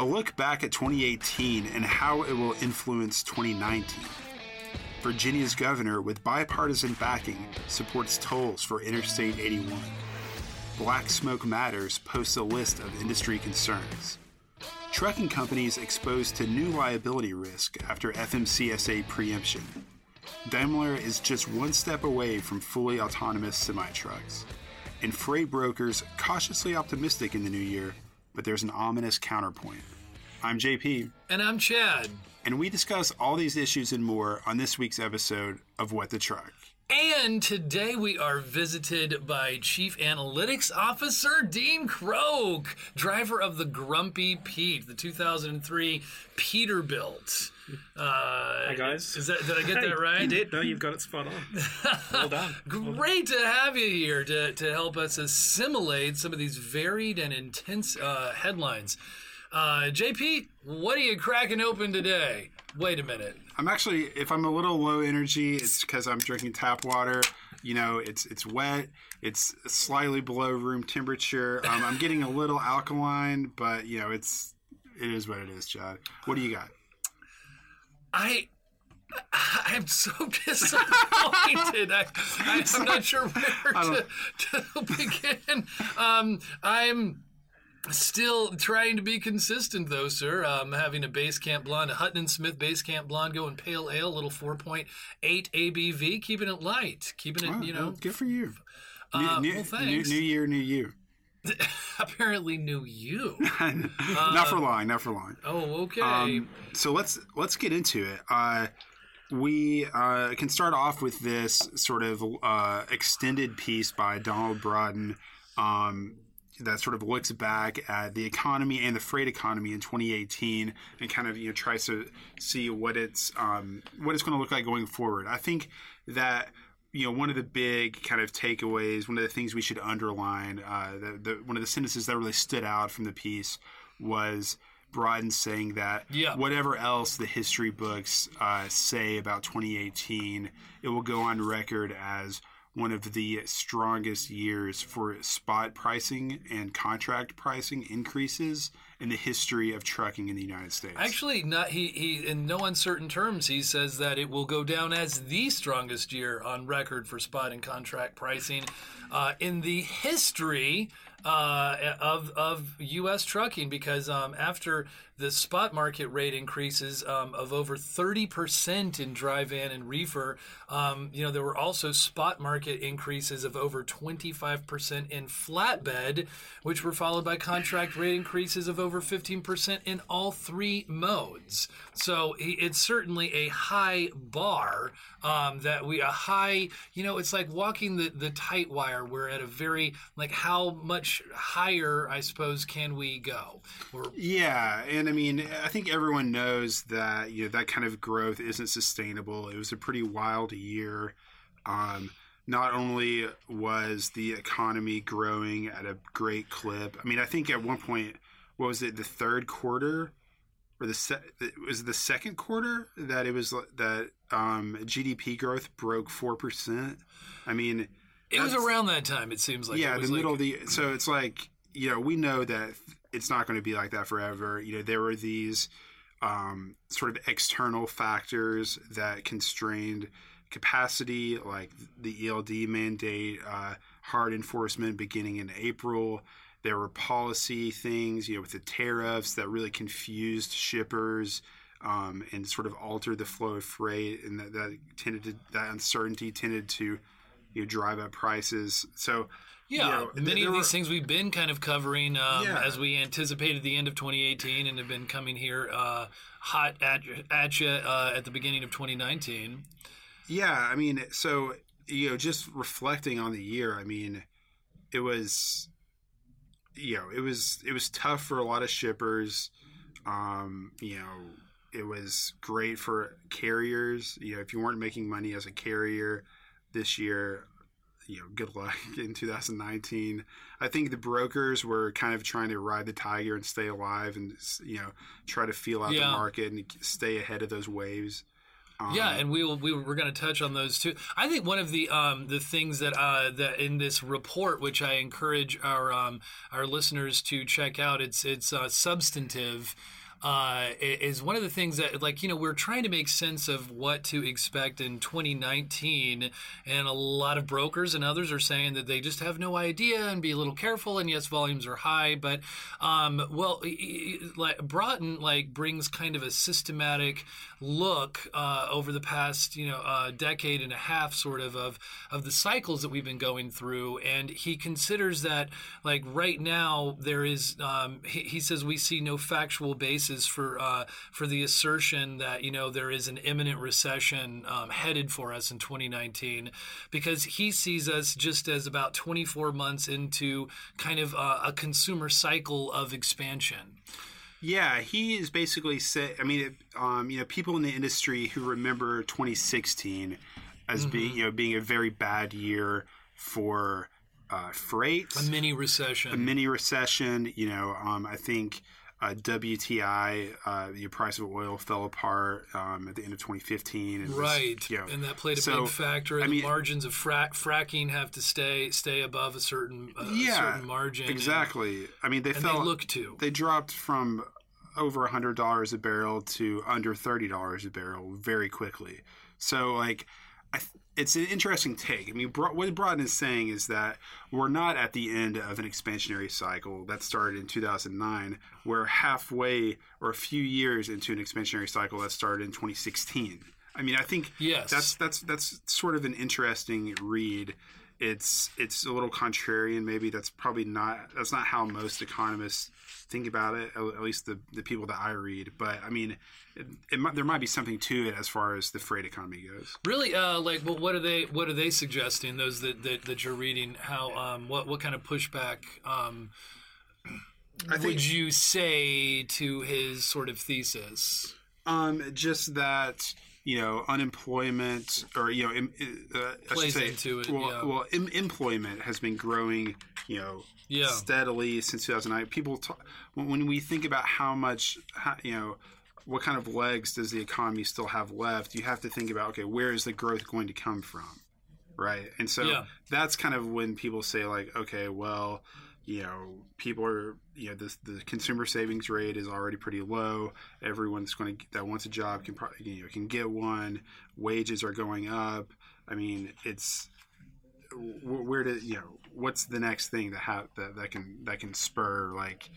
A look back at 2018 and how it will influence 2019. Virginia's governor, with bipartisan backing, supports tolls for Interstate 81. Black Smoke Matters posts a list of industry concerns. Trucking companies exposed to new liability risk after FMCSA preemption. Daimler is just one step away from fully autonomous semi trucks. And freight brokers cautiously optimistic in the new year, but there's an ominous counterpoint. I'm JP. And I'm Chad. And we discuss all these issues and more on this week's episode of What the Truck. And today we are visited by Chief Analytics Officer Dean Croke, driver of the Grumpy Pete, the 2003 Peterbilt. Uh, Hi guys. Is that, did I get hey, that right? You did. No, you've got it spot on. Well done. Great to have you here to, to help us assimilate some of these varied and intense uh, headlines. Uh, JP, what are you cracking open today? Wait a minute. I'm actually, if I'm a little low energy, it's because I'm drinking tap water. You know, it's it's wet. It's slightly below room temperature. Um, I'm getting a little alkaline, but you know, it's it is what it is. Chad, what do you got? I I'm so disappointed. I, I, am not sure where to, to begin. Um, I'm Still trying to be consistent though, sir. Um, having a base camp blonde, a Hutton and Smith base camp blonde going pale ale, little 4.8 ABV, keeping it light, keeping it, you know. good for you. Uh, new, well, thanks. New, new year, new you. Apparently, new you. not for long. Not for long. Oh, okay. Um, so let's let's get into it. Uh, we uh, can start off with this sort of uh, extended piece by Donald Broughton. Um, that sort of looks back at the economy and the freight economy in 2018 and kind of you know tries to see what it's um, what it's going to look like going forward. I think that you know one of the big kind of takeaways, one of the things we should underline, uh, the, the, one of the sentences that really stood out from the piece was. Broughton saying that yeah. whatever else the history books uh, say about 2018, it will go on record as one of the strongest years for spot pricing and contract pricing increases in the history of trucking in the United States. Actually, not he, he in no uncertain terms he says that it will go down as the strongest year on record for spot and contract pricing uh, in the history uh, of of U.S. trucking because um, after the spot market rate increases um, of over 30% in dry van and reefer. Um, you know, there were also spot market increases of over 25% in flatbed, which were followed by contract rate increases of over 15% in all three modes. So it's certainly a high bar um, that we, a high, you know, it's like walking the, the tight wire. We're at a very, like, how much higher, I suppose, can we go? We're, yeah. And and I mean, I think everyone knows that you know that kind of growth isn't sustainable. It was a pretty wild year. Um, not only was the economy growing at a great clip. I mean, I think at one point, what was it, the third quarter, or the se- it was the second quarter that it was that um, GDP growth broke four percent. I mean, it was around that time. It seems like yeah, the like, middle of the. So it's like you know we know that it's not going to be like that forever. You know, there were these um, sort of external factors that constrained capacity, like the ELD mandate, uh, hard enforcement beginning in April. There were policy things, you know, with the tariffs that really confused shippers um, and sort of altered the flow of freight, and that, that tended to that uncertainty tended to you know drive up prices. So yeah, you know, many of these things we've been kind of covering um, yeah. as we anticipated the end of 2018 and have been coming here uh, hot at, at you uh, at the beginning of 2019. Yeah, I mean, so, you know, just reflecting on the year, I mean, it was, you know, it was, it was tough for a lot of shippers. Um, you know, it was great for carriers. You know, if you weren't making money as a carrier this year, you know, good luck in 2019. I think the brokers were kind of trying to ride the tiger and stay alive and, you know, try to feel out yeah. the market and stay ahead of those waves. yeah, and we will, we we're going to touch on those too. I think one of the um, the things that uh, that in this report, which I encourage our um, our listeners to check out, it's it's uh, substantive uh, is one of the things that, like, you know, we're trying to make sense of what to expect in 2019. And a lot of brokers and others are saying that they just have no idea and be a little careful. And yes, volumes are high, but, um, well, like Broughton, like, brings kind of a systematic look uh, over the past, you know, uh, decade and a half, sort of, of, of the cycles that we've been going through. And he considers that, like, right now, there is, um, he, he says, we see no factual basis for uh, for the assertion that you know there is an imminent recession um, headed for us in 2019, because he sees us just as about 24 months into kind of uh, a consumer cycle of expansion. Yeah, he is basically say. I mean, it, um, you know, people in the industry who remember 2016 as mm-hmm. being you know being a very bad year for uh, freight, a mini recession, a mini recession. You know, um, I think uh, WTI, uh, the price of oil fell apart um, at the end of 2015. And right, was, you know, and that played a so, big factor. I the mean, margins of frac- fracking have to stay stay above a certain uh, yeah, certain margin. Exactly. And, I mean, they fell. They look to. They dropped from over hundred dollars a barrel to under thirty dollars a barrel very quickly. So, like, it's an interesting take. I mean, what Broughton is saying is that we're not at the end of an expansionary cycle that started in 2009. We're halfway or a few years into an expansionary cycle that started in 2016. I mean, I think yes. that's that's that's sort of an interesting read. It's it's a little contrarian, maybe. That's probably not that's not how most economists think about it. At least the the people that I read. But I mean, it, it might, there might be something to it as far as the freight economy goes. Really, uh, like, well, what are they? What are they suggesting? Those that that, that you're reading, how um, what what kind of pushback? Um, think, would you say to his sort of thesis? Um, just that you know unemployment or you know uh, plays say, into it. Well, yeah. well, em- employment has been growing, you know, yeah. steadily since 2009. People talk, when we think about how much, how, you know what kind of legs does the economy still have left? You have to think about okay, where is the growth going to come from, right? And so yeah. that's kind of when people say like, okay, well, you know, people are you know the the consumer savings rate is already pretty low. Everyone's going to that wants a job can probably you know can get one. Wages are going up. I mean, it's where to you know what's the next thing that have that, that can that can spur like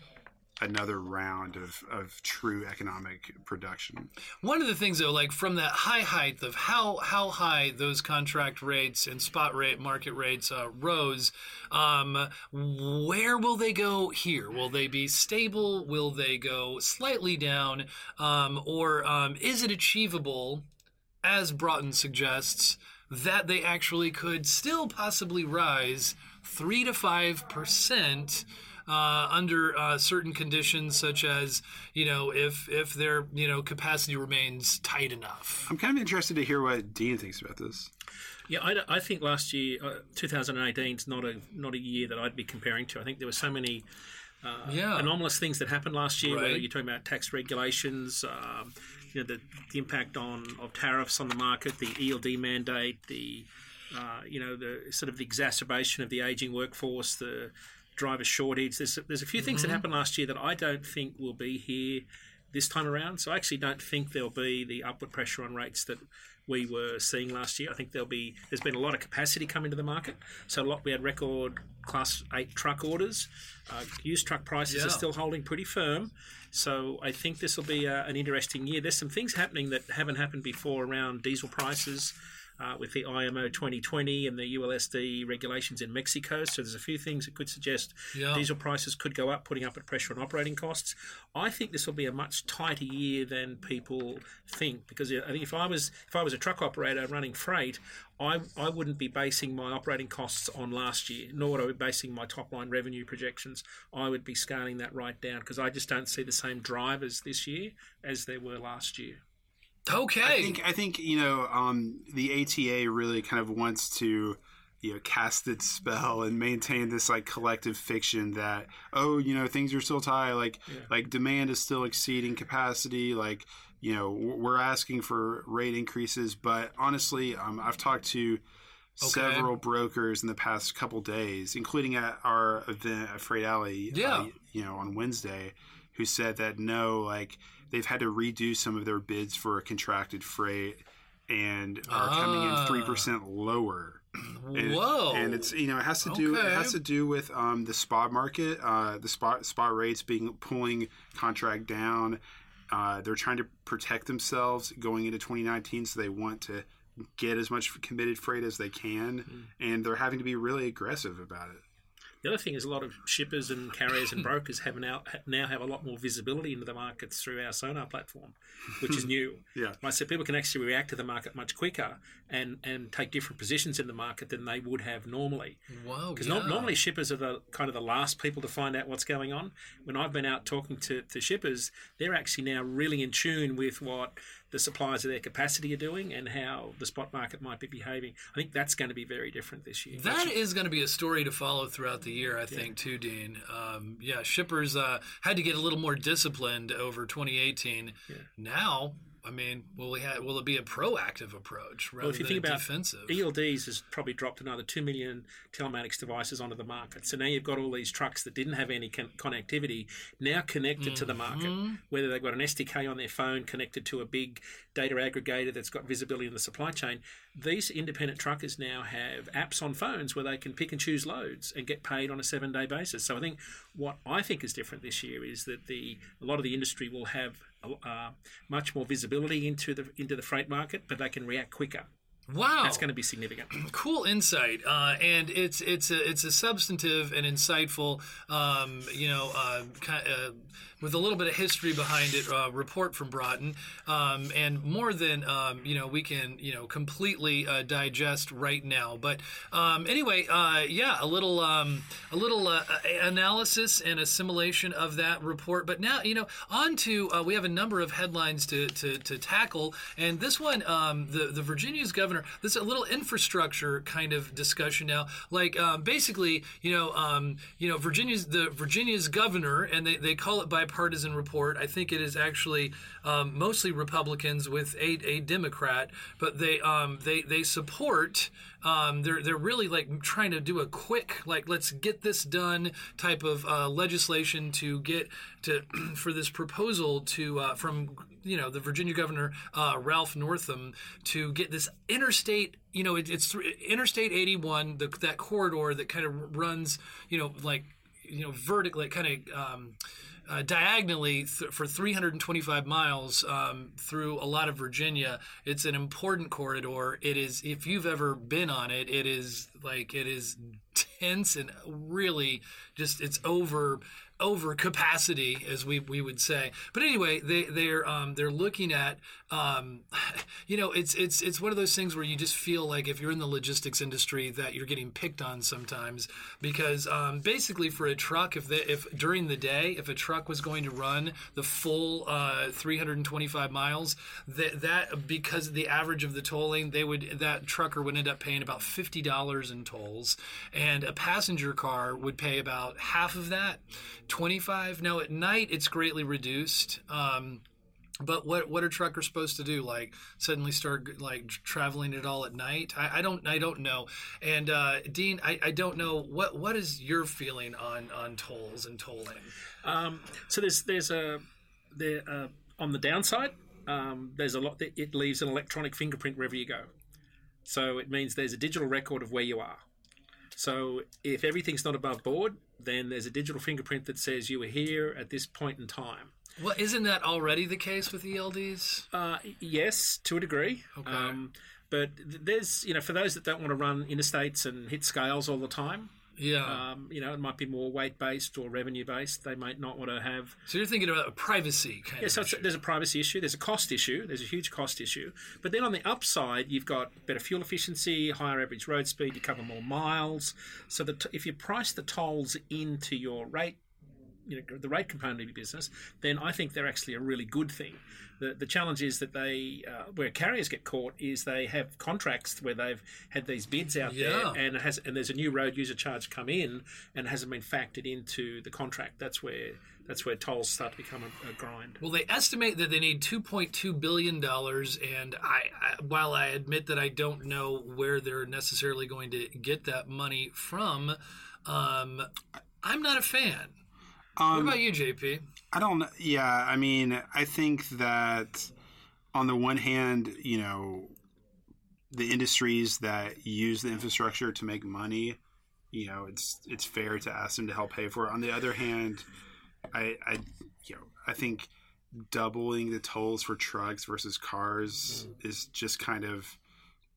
another round of, of true economic production. One of the things though, like from that high height of how how high those contract rates and spot rate market rates uh, rose, um, where will they go here? Will they be stable? Will they go slightly down? Um, or um, is it achievable, as Broughton suggests, that they actually could still possibly rise three to five percent? Uh, under uh, certain conditions, such as you know if if their you know capacity remains tight enough. I'm kind of interested to hear what Dean thinks about this. Yeah, I, I think last year, uh, 2018 is not a not a year that I'd be comparing to. I think there were so many. Uh, yeah. anomalous things that happened last year. Right. Whether you're talking about tax regulations, um, you know, the, the impact on of tariffs on the market, the ELD mandate, the uh, you know, the sort of the exacerbation of the aging workforce, the driver shortage. There's there's a few things mm-hmm. that happened last year that I don't think will be here this time around. So I actually don't think there'll be the upward pressure on rates that we were seeing last year. I think there'll be there's been a lot of capacity come into the market. So a lot we had record class eight truck orders. Uh, used truck prices yeah. are still holding pretty firm. So I think this will be a, an interesting year. There's some things happening that haven't happened before around diesel prices uh, with the IMO 2020 and the ULSD regulations in Mexico. So there's a few things that could suggest yeah. diesel prices could go up, putting up upward pressure on operating costs. I think this will be a much tighter year than people think because I think if I was if I was a truck operator running freight, I, I wouldn't be basing my operating costs on last year, nor would I be basing my top line revenue projections. I would be scaling that right down because I just don't see the same drivers this year as there were last year. Okay. I think I think you know um, the ATA really kind of wants to you know cast its spell and maintain this like collective fiction that oh you know things are still tight like yeah. like demand is still exceeding capacity like you know, we're asking for rate increases, but honestly, um, I've talked to several brokers in the past couple days, including at our event at Freight Alley, Yeah. uh, you know, on Wednesday, who said that no, like they've had to redo some of their bids for a contracted freight and are coming in Ah. three percent lower. And- Whoa. And it's you know it has to do Okay. it has to do with um, the spot market, uh, the spot spot rates being pulling contract down. Uh, they're trying to protect themselves going into 2019, so they want to get as much committed freight as they can, Hmm. and they're having to be really aggressive about it. The other thing is a lot of shippers and carriers and brokers have now now have a lot more visibility into the markets through our sonar platform, which is new. Yeah. Right, so people can actually react to the market much quicker and, and take different positions in the market than they would have normally. Whoa. Because yeah. normally shippers are the kind of the last people to find out what's going on. When I've been out talking to, to shippers, they're actually now really in tune with what the suppliers of their capacity are doing and how the spot market might be behaving. I think that's going to be very different this year. That is going to be a story to follow throughout the year, I think, too, Dean. Um, yeah, shippers uh, had to get a little more disciplined over 2018. Now, I mean, will we have, will it be a proactive approach rather Well, if you than think about defensive? ELDs has probably dropped another 2 million telematics devices onto the market. So now you've got all these trucks that didn't have any con- connectivity now connected to the market, Mm-hmm. whether they've got an SDK on their phone connected to a big data aggregator that's got visibility in the supply chain. These independent truckers now have apps on phones where they can pick and choose loads and get paid on a seven day basis. So I think what I think is different this year is that the a lot of the industry will have uh, much more visibility into the into the freight market, but they can react quicker. wow. That's going to be significant. cool insight, uh, and it's it's a it's a substantive and insightful, um, you know, uh, kind uh, with a little bit of history behind it. Uh, report from Broughton, um, and more than um, you know we can you know completely uh, digest right now. But um, anyway, uh, yeah, a little um, a little uh, analysis and assimilation of that report. But now you know on to uh, we have a number of headlines to to, to tackle, and this one, um, the the Virginia's governor, this is a little infrastructure kind of discussion now. Like um, basically, you know, you know, Virginia's the Virginia's governor, and they, they call it bipartisan report. I think it is actually um, mostly Republicans with a, a Democrat, but they um, they they support. Um, they're they're really like trying to do a quick like let's get this done type of uh, legislation to get to for this proposal to uh, from you know the Virginia governor uh, Ralph Northam to get this interstate you know it, it's Interstate 81 the, that corridor that kind of runs you know like you know vertically kind of um, uh, diagonally th- for 325 miles um, through a lot of Virginia. It's an important corridor. It is, if you've ever been on it, it is like it is tense and really just it's over over capacity as we, we would say. But anyway they they're um, they're looking at um, you know it's it's it's one of those things where you just feel like if you're in the logistics industry that you're getting picked on sometimes. Because um, basically for a truck if they, if during the day if a truck was going to run the full uh, 325 miles that that because of the average of the tolling they would that trucker would end up paying about $50 in tolls. And a passenger car would pay about half of that 25 now at night it's greatly reduced um, but what what are truckers supposed to do? Like suddenly start like traveling it all at night? I, I don't I don't know. And uh, Dean, I, I don't know what what is your feeling on on tolls and tolling? Um, so there's there's a there uh, on the downside. Um, there's a lot that it leaves an electronic fingerprint wherever you go. So it means there's a digital record of where you are. So if everything's not above board, then there's a digital fingerprint that says you were here at this point in time. Well, isn't that already the case with ELDs? Uh, yes, to a degree. Okay. Um, but there's, you know, for those that don't want to run interstates and hit scales all the time, Yeah. um, you know, it might be more weight based or revenue based. They might not want to have so you're thinking about a privacy kind Yeah, so there's a privacy issue, there's a cost issue, there's a huge cost issue. But then on the upside, you've got better fuel efficiency, higher average road speed, you cover more miles. So that if you price the tolls into your rate you know the rate component of your business, then I think they're actually a really good thing. The, the challenge is that they, uh, where carriers get caught, is they have contracts where they've had these bids out Yeah. there, and has and there's a new road user charge come in, and hasn't been factored into the contract. That's where that's where tolls start to become a, a grind. Well, they estimate that they need 2.2 billion dollars, and I, I, while I admit that I don't know where they're necessarily going to get that money from, um, I'm not a fan. What Um, about you, JP? I don't. Yeah, I mean, I think that on the one hand, you know, the industries that use the infrastructure to make money, you know, it's it's fair to ask them to help pay for it. On the other hand, I, I you know, I think doubling the tolls for trucks versus cars is just kind of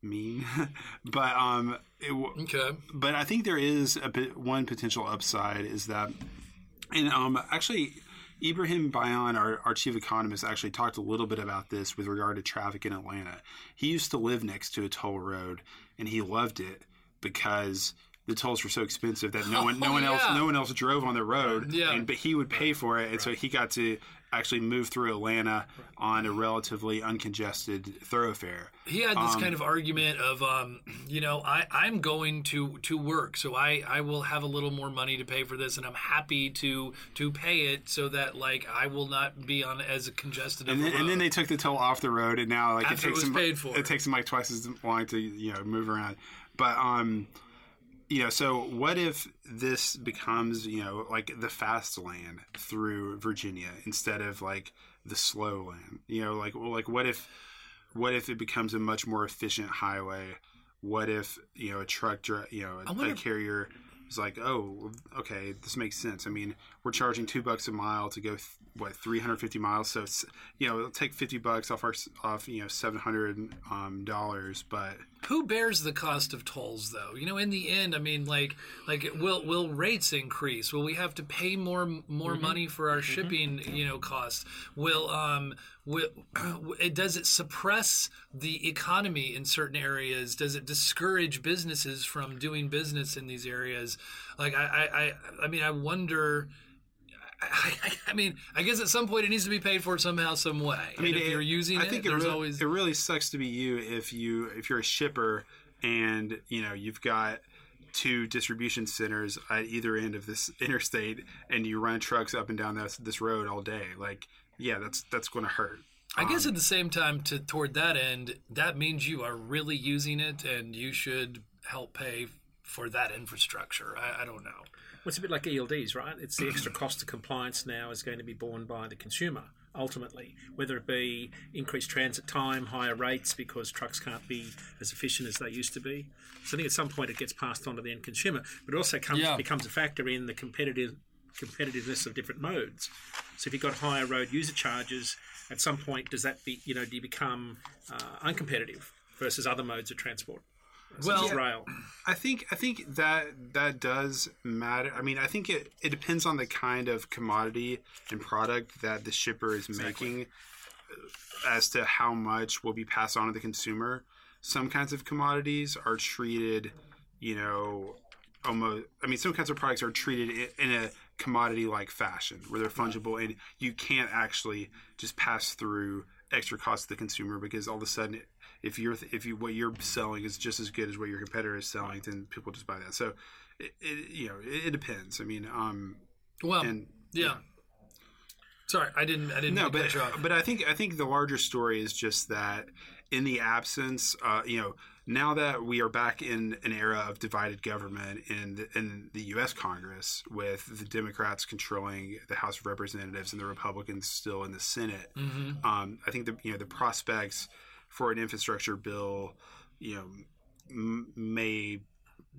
mean. but um, it, Okay. but I think there is a bit one potential upside is that, and um, actually, Ibrahiim Bayaan, our, our chief economist, actually talked a little bit about this with regard to traffic in Atlanta. He used to live next to a toll road, and he loved it because the tolls were so expensive that no one, no Oh, one else, no one else drove on the road. Yeah. and, but he would pay for it, and so he got to actually move through Atlanta on a relatively uncongested thoroughfare. He had this kind of argument of, um, you know, I, I'm going to, to work, so I, I will have a little more money to pay for this, and I'm happy to to pay it so that like I will not be on as congested. And then, and then they took the toll off the road, and now like After it it takes was them paid for. it takes them like twice as long to you know move around. But um, you know, so what if this becomes you know like the fast lane through Virginia instead of like the slow lane? You know, like well, like what if what if it becomes a much more efficient highway? What if you know a truck, dri- you know, a, wonder- a carrier is like, oh, okay, this makes sense. I mean, we're charging two bucks a mile to go th- what 350 miles, so it's, you know, it'll take 50 bucks off our off you know 700 um, dollars, but who bears the cost of tolls though? You know in the end i mean like like will will rates increase? Will we have to pay more more Mm-hmm. money for our shipping you know costs? Will um will it does it suppress the economy in certain areas? Does it discourage businesses from doing business in these areas? Like i i i, I mean i wonder I, I, mean, I guess at some point it needs to be paid for somehow, some way. I mean, and if it- you're using I it, think it there's really, always it really sucks to be you if you if you're a shipper and you know you've got two distribution centers at either end of this interstate and you run trucks up and down this this road all day. Like, yeah, that's that's going to hurt. I guess um, at the same time, to toward that end, that means you are really using it, and you should help pay for that infrastructure. I, I don't know. Well, it's a bit like ELDs, right? It's the extra cost of compliance now is going to be borne by the consumer ultimately, whether it be increased transit time, higher rates because trucks can't be as efficient as they used to be. So I think at some point it gets passed on to the end consumer, but it also comes Yeah. becomes a factor in the competitive competitiveness of different modes. So if you've got higher road user charges, at some point does that be you know do you become uh, uncompetitive versus other modes of transport? Well, as. I think I think that that does matter. I mean, I think it, it depends on the kind of commodity and product that the shipper is making uh, as to how much will be passed on to the consumer. Some kinds of commodities are treated, you know, almost. I mean, some kinds of products are treated in, a commodity-like fashion where they're fungible, and you can't actually just pass through extra cost to the consumer because all of a sudden, if you're if you what you're selling is just as good as what your competitor is selling, then people just buy that. So, it, it you know, it, it depends. I mean, um, well, and yeah. Sorry, I didn't. I didn't no, but but I think I think the larger story is just that in the absence, uh, you know, now that we are back in an era of divided government in the, in the U.S. Congress, with the Democrats controlling the House of Representatives and the Republicans still in the Senate, Mm-hmm. um, I think the you know the prospects for an infrastructure bill, you know, m- may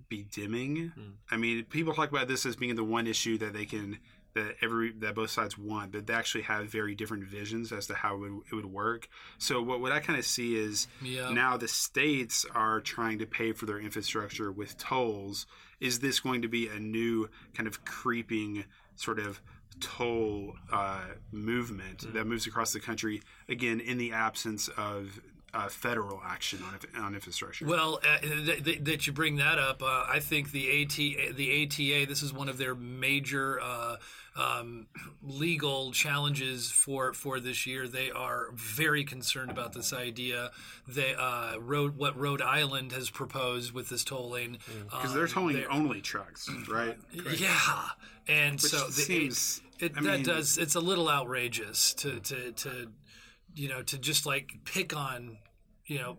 be dimming. I mean, people talk about this as being the one issue that they can that every that both sides want, but they actually have very different visions as to how it would, it would work. So what what I kind of see is Yeah. now the states are trying to pay for their infrastructure with tolls. Is this going to be a new kind of creeping sort of toll uh, movement that moves across the country again in the absence of uh, federal action on on infrastructure. Well, uh, th- th- that you bring that up, uh, I think the AT the ATA this is one of their major uh, um, legal challenges for for this year. They are very concerned about this idea. They uh, Rhode what Rhode Island has proposed with this tolling because um, they're tolling they're- only trucks, right? Yeah, and Which so the, seems- it, I that mean- does it's a little outrageous to to to you know to just like pick on you know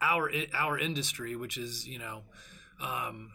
our our industry, which is you know. Um,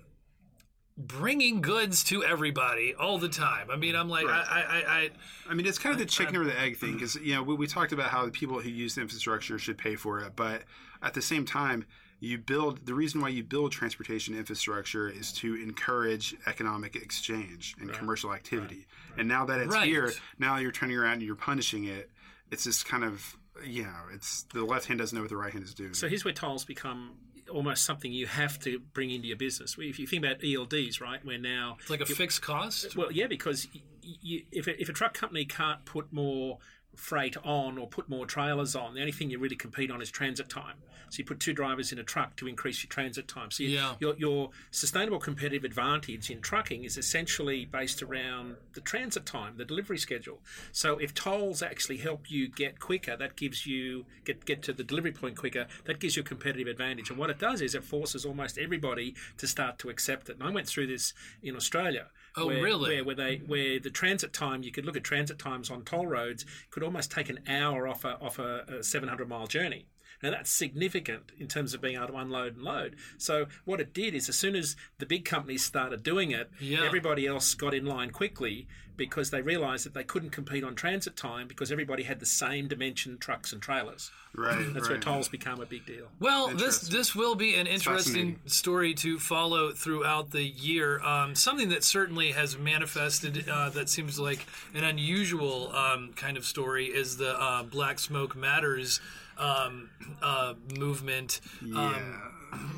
bringing goods to everybody all the time. I mean, I'm like, Right. I, I, I, I mean, it's kind of the chicken or the egg thing because you know we, we talked about how the people who use the infrastructure should pay for it, but at the same time, you build the reason why you build transportation infrastructure is to encourage economic exchange and commercial activity. And now that it's Right. here, now you're turning around and you're punishing it. It's just kind of you know, it's the left hand doesn't know what the right hand is doing. So here's where tolls become almost something you have to bring into your business. If you think about ELDs, right, where now it's like a fixed cost. Well, yeah, because you, if, a, if a truck company can't put more freight on or put more trailers on, the only thing you really compete on is transit time. So you put two drivers in a truck to increase your transit time. So you, Yeah. your, your sustainable competitive advantage in trucking is essentially based around the transit time, the delivery schedule. So if tolls actually help you get quicker, that gives you get get to the delivery point quicker. That gives you a competitive advantage. And what it does is it forces almost everybody to start to accept it. And I went through this in Australia. Oh, where, really? Where, where they where the transit time you could look at transit times on toll roads could almost take an hour off a off a, a 700 mile journey. Now that's significant in terms of being able to unload and load. So what it did is, as soon as the big companies started doing it, Yeah. everybody else got in line quickly because they realised that they couldn't compete on transit time because everybody had the same dimension trucks and trailers. right. That's where tolls become a big deal. Well, this this will be an interesting story to follow throughout the year. Um, something that certainly has manifested uh, that seems like an unusual um, kind of story is the uh, Black Smoke Matters um, uh, movement. Um, Yeah.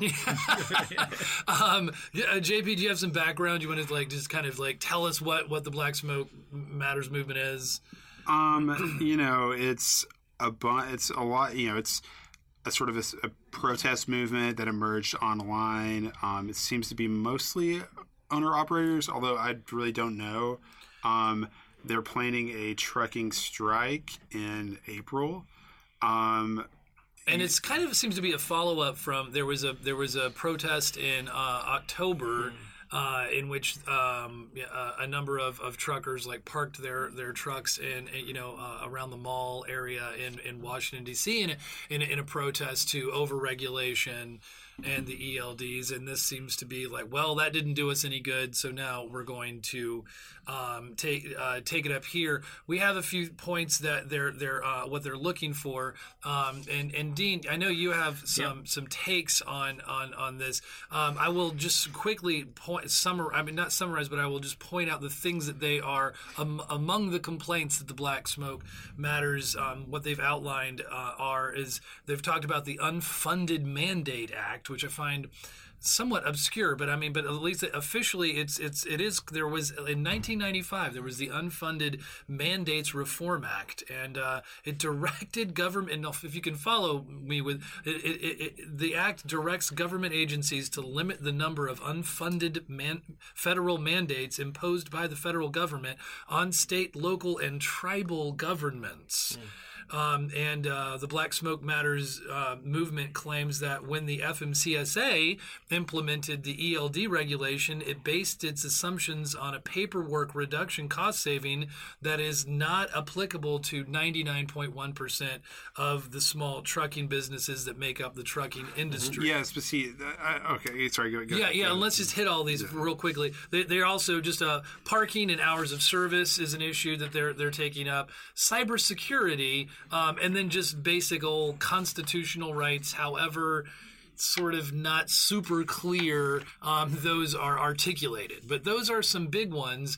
um, yeah, uh, JP, do you have some background? You want to like just kind of like tell us what what the Black Smoke Matters movement is? Um, you know, it's a bu- it's a lot. You know, it's a sort of a protest movement that emerged online. Um, it seems to be mostly owner operators, although I really don't know. Um, they're planning a trucking strike in April. Um, and it's kind of seems to be a follow up from there was a there was a protest in uh, October. Uh, in which um, uh, a number of, of truckers like parked their, their trucks in in, you know uh, around the mall area in, in Washington D.C. in a, in in a protest to overregulation and the ELDs and this seems to be like well that didn't do us any good so now we're going to um, take uh, take it up here. We have a few points that they're they're uh, what they're looking for. Um, and and Dean, I know you have some some takes on on on this. Um, I will just quickly point summar. I mean not summarize, but I will just point out the things that they are um, among the complaints that the Black Smoke Matters. Um, what they've outlined uh, are is they've talked about the Unfunded Mandate Act, which I find somewhat obscure, but I mean, but at least officially, it's it's it is. There was in 1995 there was the Unfunded Mandates Reform Act, and uh, it directed government. If you can follow me with it, it, it, the act directs government agencies to limit the number of unfunded man, federal mandates imposed by the federal government on state, local, and tribal governments. Um, and uh, the Black Smoke Matters uh, movement claims that when the FMCSA implemented the ELD regulation, it based its assumptions on a paperwork reduction cost saving that is not applicable to 99.1% of the small trucking businesses that make up the trucking industry. yes, but see, uh, okay, sorry, go, go Yeah, yeah. ahead. And let's just hit all these real quickly. They, they're also just uh, parking and hours of service is an issue that they're they're taking up. Cybersecurity, um, and then just basic old constitutional rights. However, sort of not super clear. Um, those are articulated, but those are some big ones.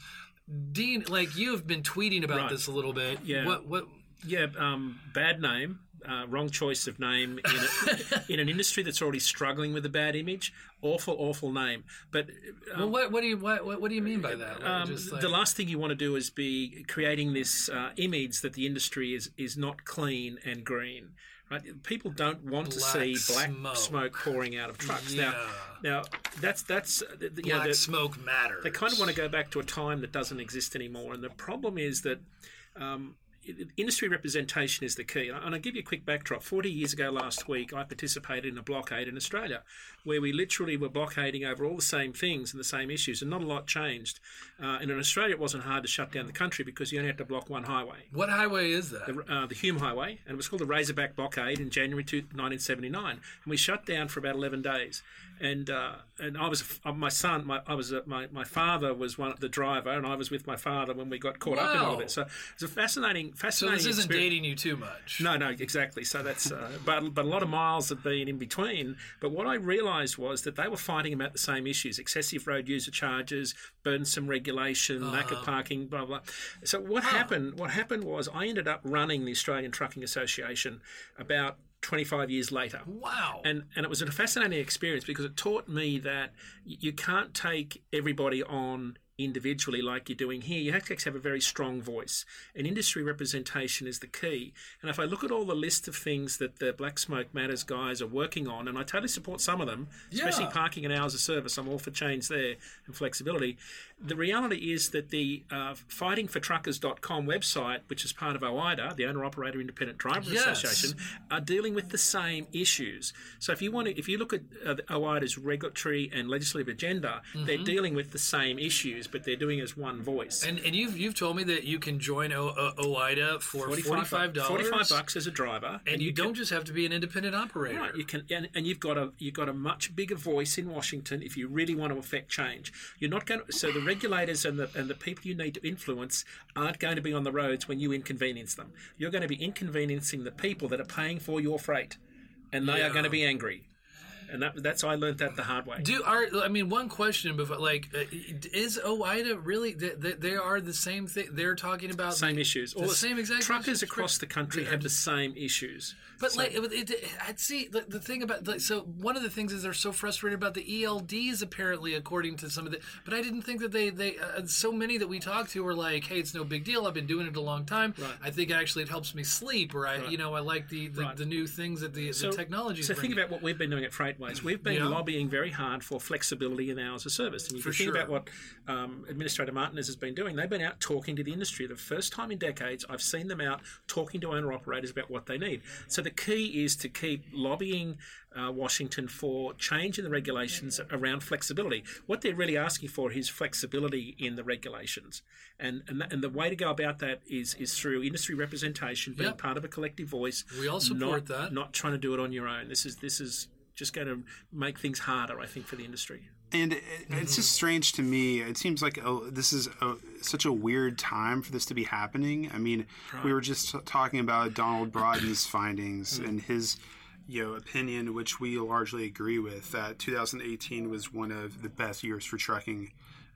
Dean, like you have been tweeting about Right. this a little bit. Yeah. What what Yeah, um, bad name, uh, wrong choice of name in, a, in an industry that's already struggling with a bad image. Awful, awful name. But well, what what do you what what, do you mean by that? Like, um, like- the last thing you want to do is be creating this uh, image that the industry is is not clean and green. Right? People don't want to see black smoke. smoke. pouring out of trucks. Yeah. Now, now that's that's uh, you know, the- smoke matters. they kind of want to go back to a time that doesn't exist anymore. And the problem is that um, industry representation is the key. And I'll give you a quick backdrop. 40 years ago last week, I participated in a blockade in Australia where we literally were blockading over all the same things and the same issues, and not a lot changed. Uh, and in Australia, it wasn't hard to shut down the country because you only had to block one highway What highway is that? the, uh, the Hume Highway, and it was called the Razorback Blockade in January two, 1979. And we shut down for about 11 days. And uh, and I was uh, my son, my I was uh, my my father was one the driver, and I was with my father when we got caught up in all of it. So it's a fascinating, fascinating. so this isn't experience. dating you too much. No, no, exactly. So that's, uh, but but a lot of miles have been in between. But what I realised was that they were fighting about the same issues: excessive road user charges, burdensome regulation, lack of parking, blah blah. So what happened? What happened was I ended up running the Australian Trucking Association about 25 years later. Wow. And and it was a fascinating experience because it taught me that you can't take everybody on individually like you're doing here. You have to actually have a very strong voice. And industry representation is the key. And if I look at all the list of things that the Black Smoke Matters guys are working on, and I totally support some of them, especially parking and hours of service, I'm all for change there and flexibility. The reality is that the uh, fightingfortruckers.com website, which is part of OOIDA, the Owner Operator Independent Driver Yes. Association, are dealing with the same issues. So if you want to, if you look at uh, OOIDA's regulatory and legislative agenda, they're dealing with the same issues, but they're doing it as one voice. and and you've you've told me that you can join o- o- OOIDA for forty five dollars. Forty-five bucks as a driver, and you, can- don't just have to be an independent operator. Right, you can, and, and you've got a you've got a much bigger voice in Washington if you really want to affect change. You're not going to, so the regulators and the and the people you need to influence aren't going to be on the roads when you inconvenience them. You're going to be inconveniencing the people that are paying for your freight, and they are going to be angry. And that, that's I learned that the hard way. Do are I mean one question before like uh, is OOIDA really they, they, are the same thing they're talking about same issues. All the same exact truckers issues. across the country have the same issues. But like, it, it, I'd see the, the thing about like, so one of the things is they're so frustrated about the ELDs apparently, according to some of the. But I didn't think that they they uh, so many that we talked to were like, hey, it's no big deal. I've been doing it a long time. Right. I think actually it helps me sleep, or I you know I like the the, Right. the new things that the, the technology. So think about what we've been doing at FreightWaves. We've been Yeah. lobbying very hard for flexibility in hours of service. And if For you think sure. about what um, Administrator Martinez has been doing, they've been out talking to the industry. The first time in decades, I've seen them out talking to owner operators about what they need. So the key is to keep lobbying uh, Washington for change in the regulations around flexibility. What they're really asking for is flexibility in the regulations, and and, and the way to go about that is is through industry representation, being Yep. part of a collective voice. We all support not, that. Not trying to do it on your own. This is this is just going to make things harder, I think, for the industry. And it, it's just mm-hmm. strange to me. It seems like oh, this is a, such a weird time for this to be happening. I mean, we were just t- talking about Donald Broughton's findings and mm-hmm. his you know opinion, which we largely agree with. That 2018 was one of the best years for trucking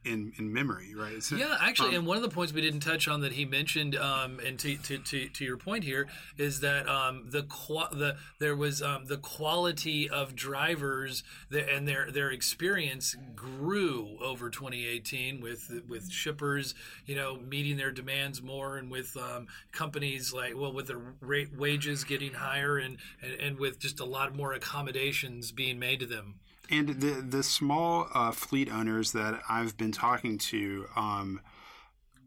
in in memory, right? So- Yeah, actually, um, and one of the points we didn't touch on that he mentioned, um, and to, to, to, to your point here, is that um, the qua- the there was um, the quality of drivers that, and their their experience grew over 2018 with with shippers, you know, meeting their demands more, and with um, companies like well, with their rate wages getting higher, and, and and with just a lot more accommodations being made to them. And the the small uh, fleet owners that I've been talking to um,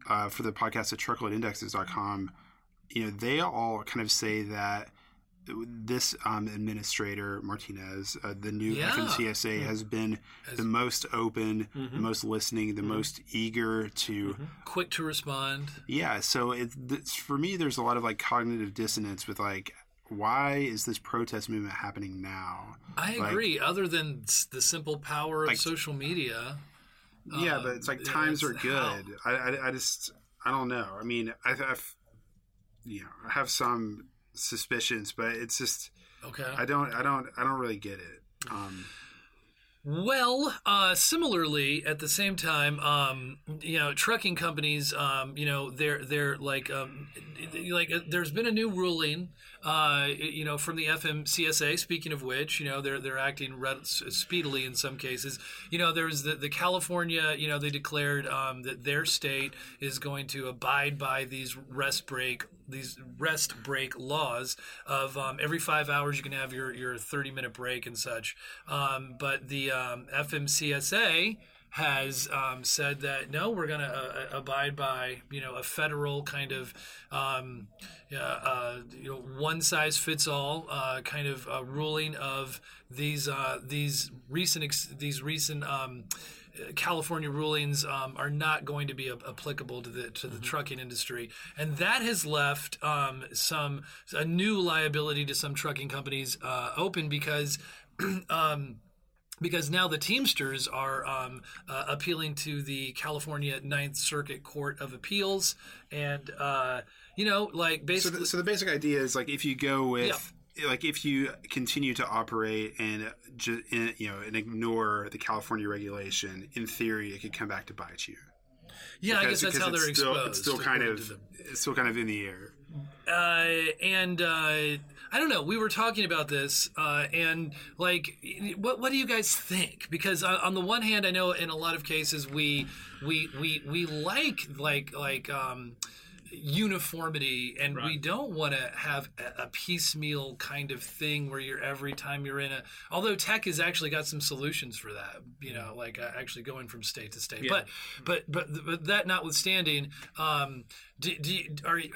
uh, for the podcast at truckloadindexes.com, you know, they all kind of say that this um, administrator Martinez, uh, the new Yeah. FMCSA, has been the most open, the most listening, the most eager to. Quick to respond. Yeah, so it, it's, for me, there's a lot of like cognitive dissonance with like, why is this protest movement happening now? I Like- agree. Other than the simple power of Like- social media, Yeah, Um, but it's like times are it's good. I, I, I just I don't know. I mean, I, I've you know I have some suspicions, but it's just okay. I don't I don't I don't really get it. Um, Well, uh, similarly, at the same time, um, you know, trucking companies, um, you know, they're they're like, um, like uh, there's been a new ruling, uh, you know, from the FMCSA. Speaking of which, you know, they're they're acting red, speedily in some cases. You know, there's the the California, you know, they declared um, that their state is going to abide by these rest break these rest break laws of um, every five hours you can have your your thirty minute break and such. Um, but the um, FMCSA has um, said that no, we're going to uh, abide by you know a federal kind of um, uh, uh, you know one size fits all uh, kind of uh, ruling of these uh, these recent ex- these recent. Um, California rulings um, are not going to be a- applicable to the to the trucking industry, and that has left um, some a new liability to some trucking companies uh, open because. um, because now the Teamsters are um, uh, appealing to the California Ninth Circuit Court of Appeals, and uh, you know, like So basically, the, so the basic idea is like if you go with like if you continue to operate and ju- you know and ignore the California regulation, in theory, it could come back to bite you. yeah, I guess Because- that's because how they're it's still, exposed. It's still kind of it's still kind of in the air. uh, and uh, I don't know. We were talking about this, uh, and like, what what do you guys think? Because on, on the one hand, I know in a lot of cases we we we we like like like um, uniformity, and we don't want to have a, a piecemeal kind of thing where you're every time you're in a. Although tech has actually got some solutions for that, you know, like uh, actually going from state to state. Yeah. But but but but that notwithstanding, um, do, do you, are you,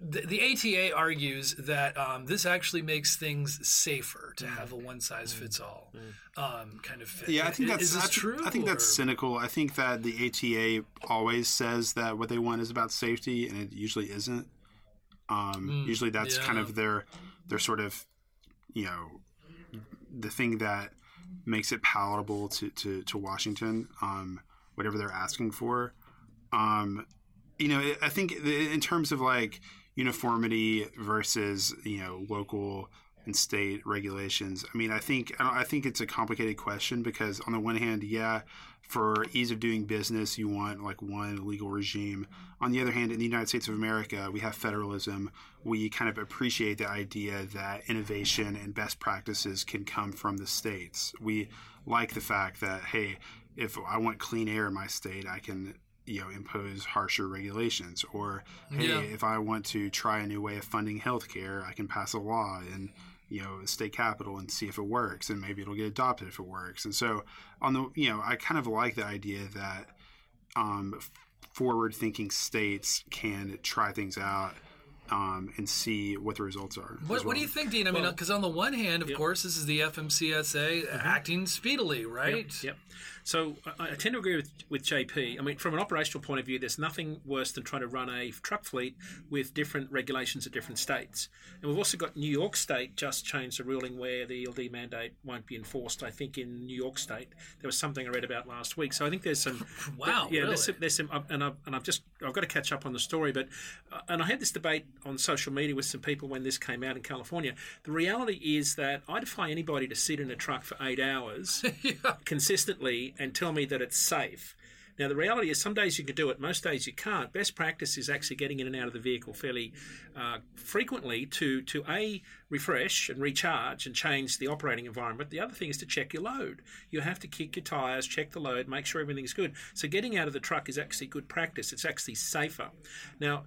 the, the ATA argues that um, this actually makes things safer to have a one size fits all um, kind of fit. Yeah, I think that's is this I, true. I think that's or- cynical. I think that the ATA always says that what they want is about safety, and it usually isn't. Um, usually, that's kind of their their sort of you know the thing that makes it palatable to to, to Washington. Um, whatever they're asking for. Um, you know, I think in terms of like uniformity versus you know local and state regulations. I mean, I think I think it's a complicated question because on the one hand, yeah, for ease of doing business, you want like one legal regime. On the other hand, in the United States of America, we have federalism. We kind of appreciate the idea that innovation and best practices can come from the states. We like the fact that hey, if I want clean air in my state, I can you know impose harsher regulations or hey Yeah. if i want to try a new way of funding healthcare i can pass a law and you know state capital and see if it works and maybe it'll get adopted if it works and so on the you know i kind of like the idea that um, forward thinking states can try things out um, and see what the results are as What, what do you think, Dean? I mean, Well- because on the one hand, of Yep. course, this is the FMCSA acting speedily, right? Yep. So I, I tend to agree with, with JP. I mean, from an operational point of view, there's nothing worse than trying to run a truck fleet with different regulations at different states. And we've also got New York State just changed a ruling where the ELD mandate won't be enforced. I think in New York State there was something I read about last week. So I think there's some. Wow, Yeah, really? there's some, there's some, and I've, and I've just I've got to catch up on the story, but uh, and I had this debate on social media with some people when this came out in California. The reality is that I defy anybody to sit in a truck for eight hours consistently and tell me that it's safe. Now, the reality is some days you can do it, most days you can't. Best practice is actually getting in and out of the vehicle fairly uh, frequently to, to A, refresh and recharge and change the operating environment. The other thing is to check your load. You have to kick your tyres, check the load, make sure everything's good. So, getting out of the truck is actually good practice, it's actually safer. Now,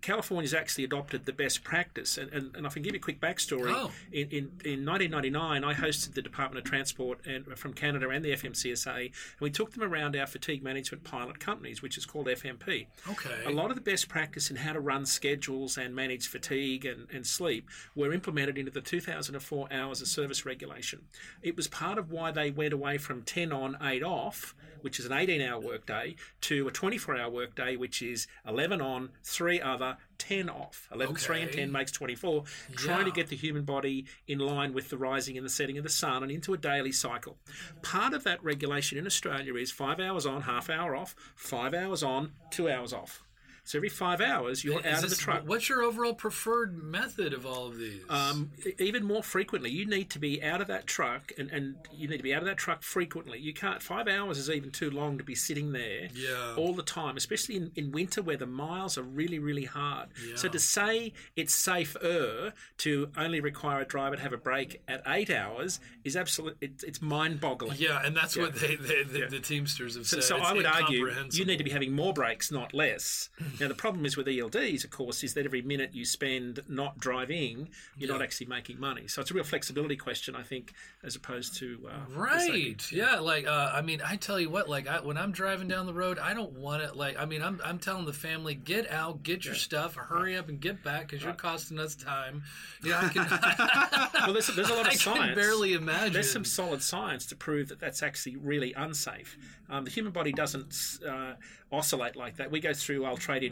California's actually adopted the best practice, and, and, and I can give you a quick backstory. Oh. In, in, in 1999, I hosted the Department of Transport and from Canada and the FMCSA, and we took them around our fatigue management pilot companies, which is called FMP. Okay. A lot of the best practice in how to run schedules and manage fatigue and, and sleep were implemented into the 2004 hours of service regulation. It was part of why they went away from 10 on, 8 off, which is an 18 hour workday, to a 24 hour workday, which is 11 on, 3 other, 10 off. 11, 3 and 10 makes 24. Trying to get the human body in line with the rising and the setting of the sun and into a daily cycle. Part of that regulation in Australia is five hours on, half hour off, five hours on, two hours off. So every five hours, you're Is out of the truck. What's your overall preferred method of all of these? Um, even more frequently, you need to be out of that truck, and, and you need to be out of that truck frequently. You can't. Five hours is even too long to be sitting there Yeah. all the time, especially in, in winter where the miles are really, really hard. So to say it's safer to only require a driver to have a break at eight hours is absolute. It, it's mind-boggling. yeah, and that's what they, they the, the Teamsters have So, said. so It's I would argue you need to be having more breaks, not less. Now the problem is with ELDs, of course, is that every minute you spend not driving, you're not actually making money. So it's a real flexibility question, I think, as opposed to uh, Right. safety. Yeah. Like, uh, I mean, I tell you what. Like, I, when I'm driving down the road, I don't want it. Like, I mean, I'm, I'm telling the family, get out, get your stuff, hurry up, and get back because you're costing us time. Yeah, I can. Well, there's, there's a lot of I can science. barely imagine. There's some solid science to prove that that's actually really unsafe. Um, the human body doesn't uh, oscillate like that. We go through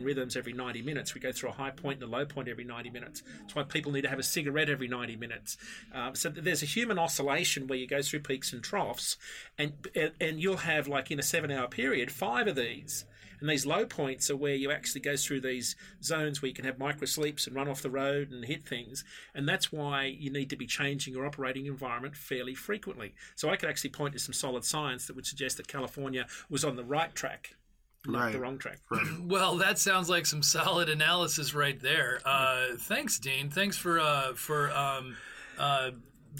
rhythms every 90 minutes. We go through a high point and a low point every 90 minutes. That's why people need to have a cigarette every 90 minutes. Um, so there's a human oscillation where you go through peaks and troughs, and and you'll have like in a seven-hour period five of these. And these low points are where you actually go through these zones where you can have micro sleeps and run off the road and hit things. And that's why you need to be changing your operating environment fairly frequently. So I could actually point to some solid science that would suggest that California was on the right track, not Right. the wrong track. Right. Well, that sounds like some solid analysis right there. Uh, thanks, Dean. Thanks for uh, for um, uh,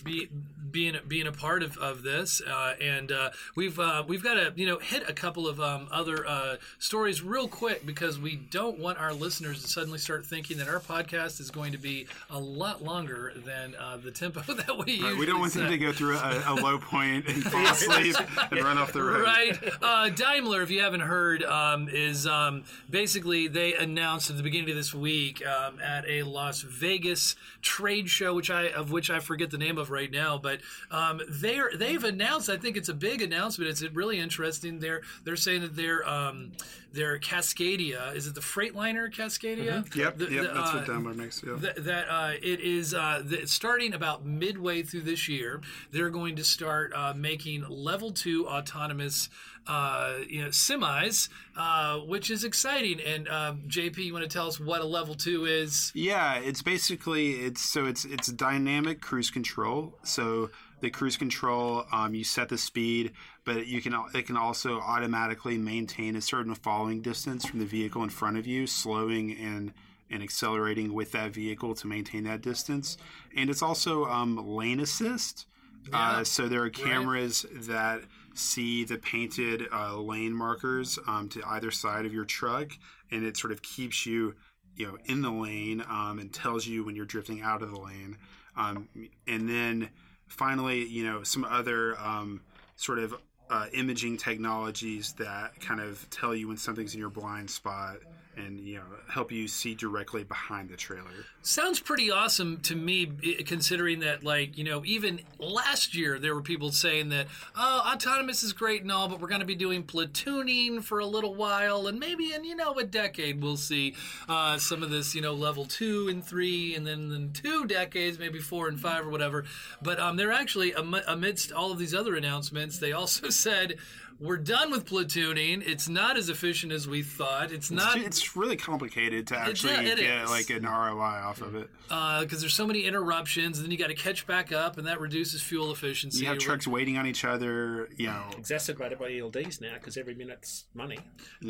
be, being being a part of, of this. Uh, and uh, we've uh, we've got to you know hit a couple of um, other uh, stories real quick because we don't want our listeners to suddenly start thinking that our podcast is going to be a lot longer than uh, the tempo that we usually we don't want them to go through a, a low point and fall asleep and run off the road. Right. Uh, Daimler, if you haven't heard, um, is um, basically they announced at the beginning of this week um, at a Las Vegas trade show, which I of which I forget the name of right now, but um, they're they've announced. I think it's a big announcement. It's really interesting. They're they're saying that their um, their Cascadia is it the Freightliner Cascadia? Yep, The- yep, the, that's uh, what Daimler makes. Yeah. that, that uh, it is uh, th- starting about midway through this year. They're going to start uh, making level two autonomous, uh, you know, semis, uh, which is exciting. And um, JP, you want to tell us what a level two is? Yeah, it's basically it's so it's it's dynamic cruise control. So the cruise control, um, you set the speed, but you can it can also automatically maintain a certain following distance from the vehicle in front of you, slowing and and accelerating with that vehicle to maintain that distance. And it's also um, lane assist. Yeah. Uh, so there are cameras that see the painted uh, lane markers um, to either side of your truck, and it sort of keeps you, you know, in the lane um, and tells you when you're drifting out of the lane. Um, and then finally, you know, some other um, sort of uh, imaging technologies that kind of tell you when something's in your blind spot and you know help you see directly behind the trailer. Sounds pretty awesome to me, considering that, like, you know, even last year there were people saying that, oh, autonomous is great and all, but we're going to be doing platooning for a little while, and maybe in, you know, a decade we'll see uh, some of this, you know, level two and three, and then in two decades, maybe four and five or whatever. But um, they're actually, am- amidst all of these other announcements, they also said, we're done with platooning. It's not as efficient as we thought. It's not It's really complicated to actually it get is. like an ROI off of it. because there's so many interruptions, and then you got to catch back up, and that reduces fuel efficiency. You have trucks waiting on each other, you know. Exacerbated by ELDs now because every minute's money.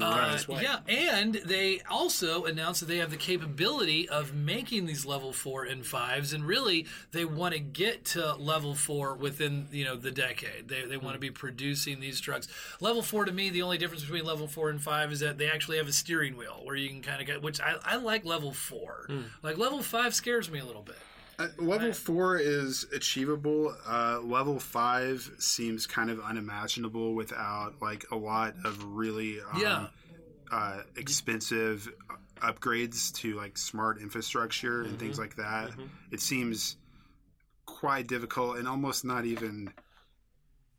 Uh, This yeah, and they also announced that they have the capability of making these level four and fives, and really they want to get to level four within you know the decade. They, they want to be producing these trucks. Level four to me, the only difference between level four and five is that they actually have a steering wheel where you can kind of get. Which I, I like level four. Like level five scares me a little bit. Uh, level four is achievable. Uh, level five seems kind of unimaginable without like a lot of really um, Yeah. uh, expensive upgrades to like smart infrastructure and Mm-hmm. things like that. It seems quite difficult and almost not even.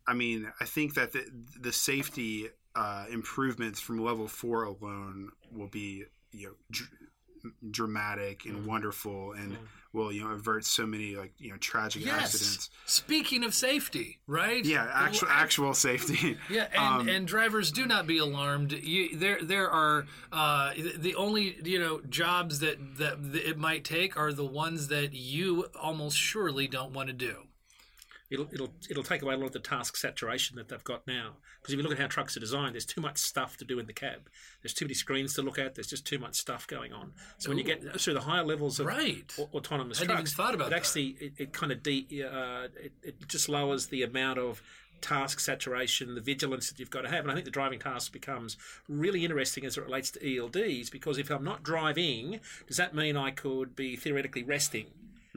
I mean, I think that the, the safety uh, improvements from level four alone will be you know dr- dramatic and Mm-hmm. wonderful and will you know avert so many like you know tragic Yes. accidents. Speaking of safety, right? Yeah, actual actual safety. Yeah, and, Um, and drivers do not be alarmed. You, there there are uh, the only you know jobs that, that it might take are the ones that you almost surely don't want to do. It'll, it'll it'll take away a lot of the task saturation that they've got now. Because if you look at how trucks are designed, there's too much stuff to do in the cab. There's too many screens to look at. There's just too much stuff going on. So when you get through the higher levels of Right. au- autonomous trucks, thought about it that. actually it, it kind of de- uh, it, it just lowers the amount of task saturation, the vigilance that you've got to have. And I think the driving task becomes really interesting as it relates to ELDs because if I'm not driving, does that mean I could be theoretically resting?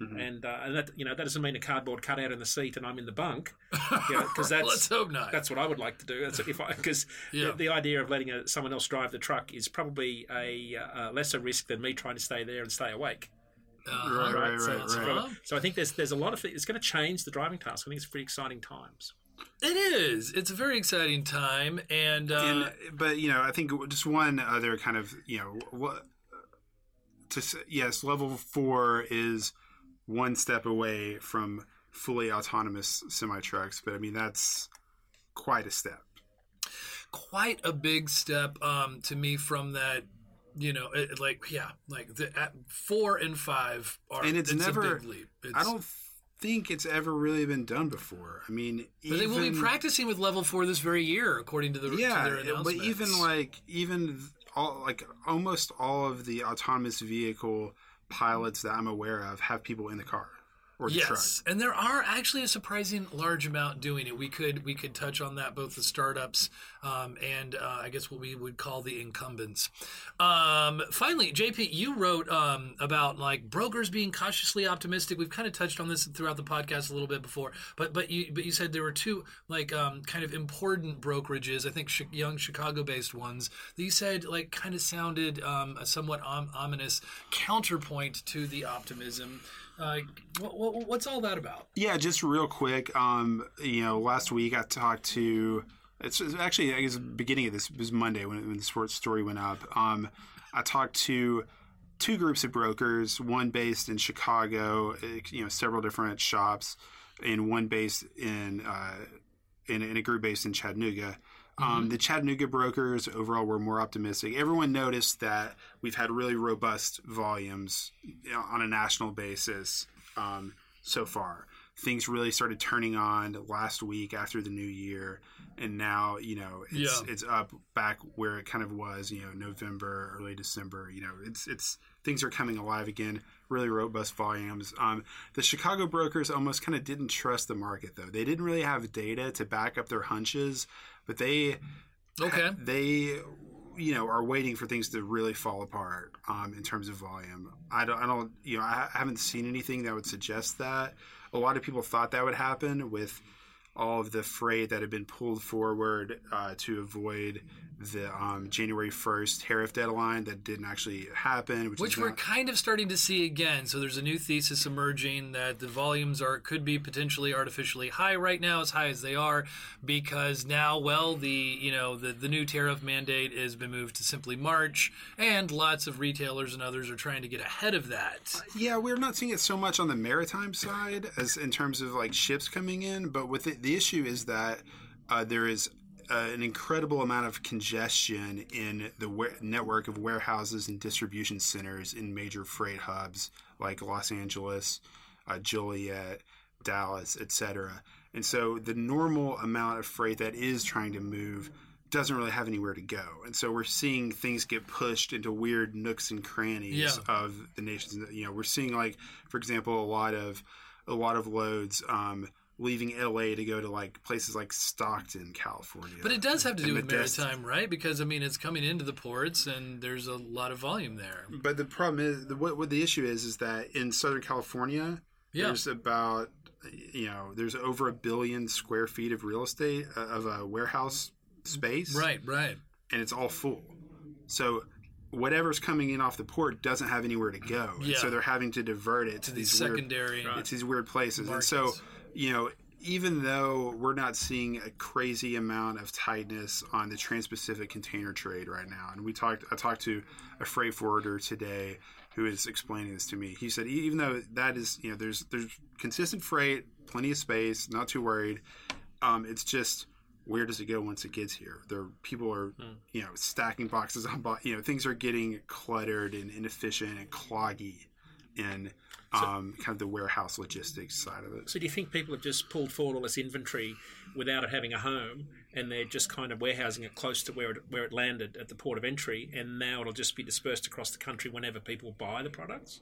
Mm-hmm. And, uh, and that you know that doesn't mean a cardboard cutout in the seat and I'm in the bunk, because that's Let's hope not. that's what I would like to do. That's if I because Yeah. the, the idea of letting a, someone else drive the truck is probably a, uh, a lesser risk than me trying to stay there and stay awake. Uh-huh. Right, right, so, right, so, right. Uh-huh. so I think there's there's a lot of it's going to change the driving task. I think it's pretty exciting times. It is. It's a very exciting time, and, uh, and but you know i think just one other kind of you know what to s- yes level four is one step away from fully autonomous semi trucks but i mean that's quite a step quite a big step um, to me from that. You know, it, like yeah, like the at four and five are. And it's a never- big leap. It's, i don't think it's ever really been done before i mean But they will be practicing with level four this very year, according to the to yeah their but even like even all like almost all of the autonomous vehicle pilots that i'm aware of have people in the car or Yes, and there are actually a surprising large amount doing it. We could we could touch on that both the startups um, and uh, I guess what we would call the incumbents. Um, finally, JP, you wrote um, about like brokers being cautiously optimistic. We've kind of touched on this throughout the podcast a little bit before, but but you but you said there were two like um, kind of important brokerages. I think young Chicago-based ones that you said like kind of sounded um, a somewhat om- ominous counterpoint to the optimism. What, what, what's all that about? Yeah, just real quick. Um, you know, last week I talked to. It's it's actually I guess beginning of this was Monday when, when the sports story went up. Um, I talked to two groups of brokers, one based in Chicago, eh, you know, several different shops, and one based in uh, in, in a group based in Chattanooga. Um, the Chattanooga brokers overall were more optimistic. Everyone noticed that we've had really robust volumes on a national basis um, so far. Things really started turning on last week after the new year, and now you know it's Yeah. it's up back where it kind of was. You know, November, early December. You know, it's it's things are coming alive again. Really robust volumes. Um, the Chicago brokers almost kind of didn't trust the market though. They didn't really have data to back up their hunches, but they Okay. they you know are waiting for things to really fall apart um, in terms of volume. I don't I don't you know I haven't seen anything that would suggest that. A lot of people thought that would happen with all of the freight that had been pulled forward uh, to avoid the um, January 1st tariff deadline that didn't actually happen, which, Which we're not- kind of starting to see again. So there's a new thesis emerging that the volumes are could be potentially artificially high right now, as high as they are, because now, well, the you know the the new tariff mandate has been moved to simply March, and lots of retailers and others are trying to get ahead of that. Yeah, we're not seeing it so much on the maritime side as in terms of like ships coming in, but with it, the issue is that uh, there is uh, an incredible amount of congestion in the wa- network of warehouses and distribution centers in major freight hubs like Los Angeles, uh, Joliet, Dallas, etc. And so the normal amount of freight that is trying to move doesn't really have anywhere to go. And so we're seeing things get pushed into weird nooks and crannies Yeah. of the nation's you know, we're seeing like for example a lot of a lot of loads um leaving LA to go to like places like Stockton, California. But it does have to do with Modesto. maritime, right? Because I mean, it's coming into the ports, and there's a lot of volume there. But the problem is, the, what, what the issue is, is that in Southern California, Yeah. there's about, you know, there's over a billion square feet of real estate uh, of a warehouse space, Right, right. And it's all full. So whatever's coming in off the port doesn't have anywhere to go, and so they're having to divert it to, To these these weird, secondary. it's these weird places, and so markets. You know. Even though we're not seeing a crazy amount of tightness on the Trans-Pacific container trade right now, and we talked, I talked to a freight forwarder today who is explaining this to me. He said even though that is you know there's there's consistent freight, plenty of space, not too worried. Um, it's just where does it go once it gets here? There people are you know stacking boxes on bo- you know things are getting cluttered and inefficient and cloggy in um, kind of the warehouse logistics side of it. So do you think people have just pulled forward all this inventory without it having a home, and they're just kind of warehousing it close to where it, where it landed at the port of entry, and now it'll just be dispersed across the country whenever people buy the products?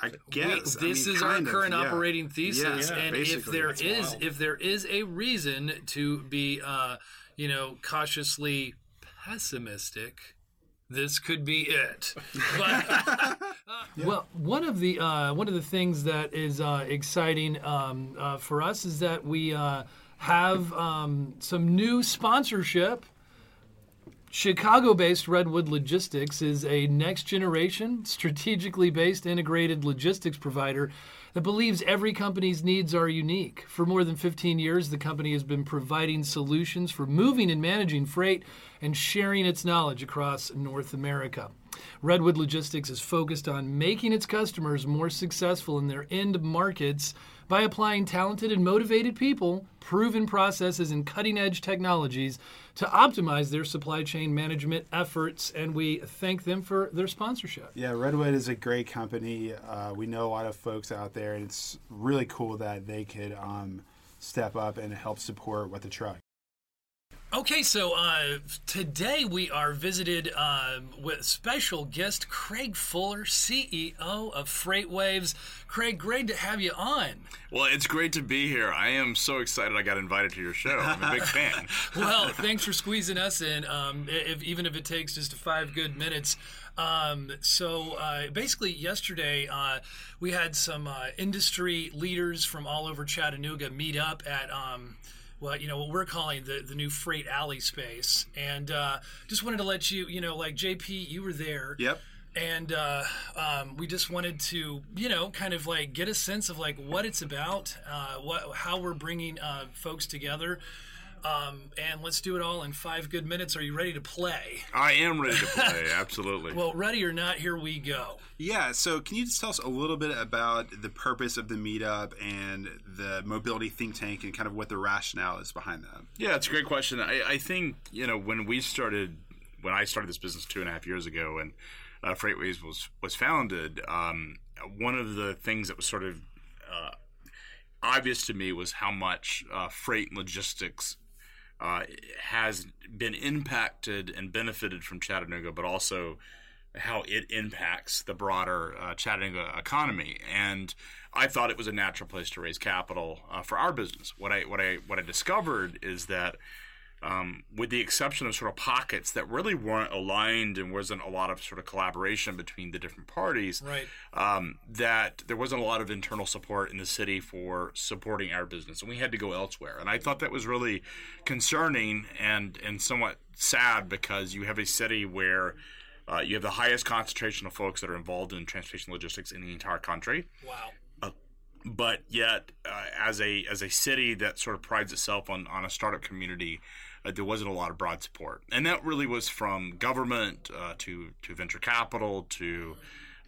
I We- guess I this mean, is our of, current yeah. operating thesis, Yeah, and if basically. there That's wild. if there is a reason to be, uh, you know, cautiously pessimistic, this could be it. But, Well, one of the uh, one of the things that is uh, exciting um, uh, for us is that we uh, have um, some new sponsorship. Chicago-based Redwood Logistics is a next-generation, strategically based integrated logistics provider that believes every company's needs are unique. For more than 15 years, the company has been providing solutions for moving and managing freight and sharing its knowledge across North America. Redwood Logistics is focused on making its customers more successful in their end markets by applying talented and motivated people, proven processes, and cutting edge technologies to optimize their supply chain management efforts. And we thank them for their sponsorship. Yeah, Redwood is a great company. Uh, we know a lot of folks out there, and it's really cool that they could um, step up and help support with the truck. Okay, so uh, today we are visited um, with special guest Craig Fuller, CEO of FreightWaves. Craig, great to have you on. Well, it's great to be here. I am so excited I got invited to your show. I'm a big fan. Well, thanks for squeezing us in, um, if, even if it takes just five good minutes. Um, so uh, basically, yesterday uh, we had some uh, industry leaders from all over Chattanooga meet up at. Well, you know what we're calling the the new freight alley space, and uh, just wanted to let you, you know, like JP, you were there, Yep. and uh, um, we just wanted to you know kind of like get a sense of like what it's about uh, what how we're bringing uh, folks together um, and let's do it all in five good minutes are you ready to play I am ready to play. Absolutely. well ready or not here we go Yeah, so can you just tell us a little bit about the purpose of the meetup and the mobility think tank and kind of what the rationale is behind that? yeah, it's a great question. I, I think you know when we started, when I started this business two and a half years ago, and uh, FreightWaves was was founded. Um, one of the things that was sort of uh, obvious to me was how much uh, freight and logistics uh, has been impacted and benefited from Chattanooga, but also how it impacts the broader uh, Chattanooga economy. And I thought it was a natural place to raise capital uh, for our business. What I what I what I discovered is that. Um, with the exception of sort of pockets that really weren't aligned and wasn't a lot of sort of collaboration between the different parties, right um, that there wasn't a lot of internal support in the city for supporting our business, and we had to go elsewhere. And I thought that was really concerning and and somewhat sad because you have a city where uh, you have the highest concentration of folks that are involved in transportation logistics in the entire country, wow but yet uh, as a as a city that sort of prides itself on on a startup community. Uh, there wasn't a lot of broad support, and that really was from government uh, to to venture capital to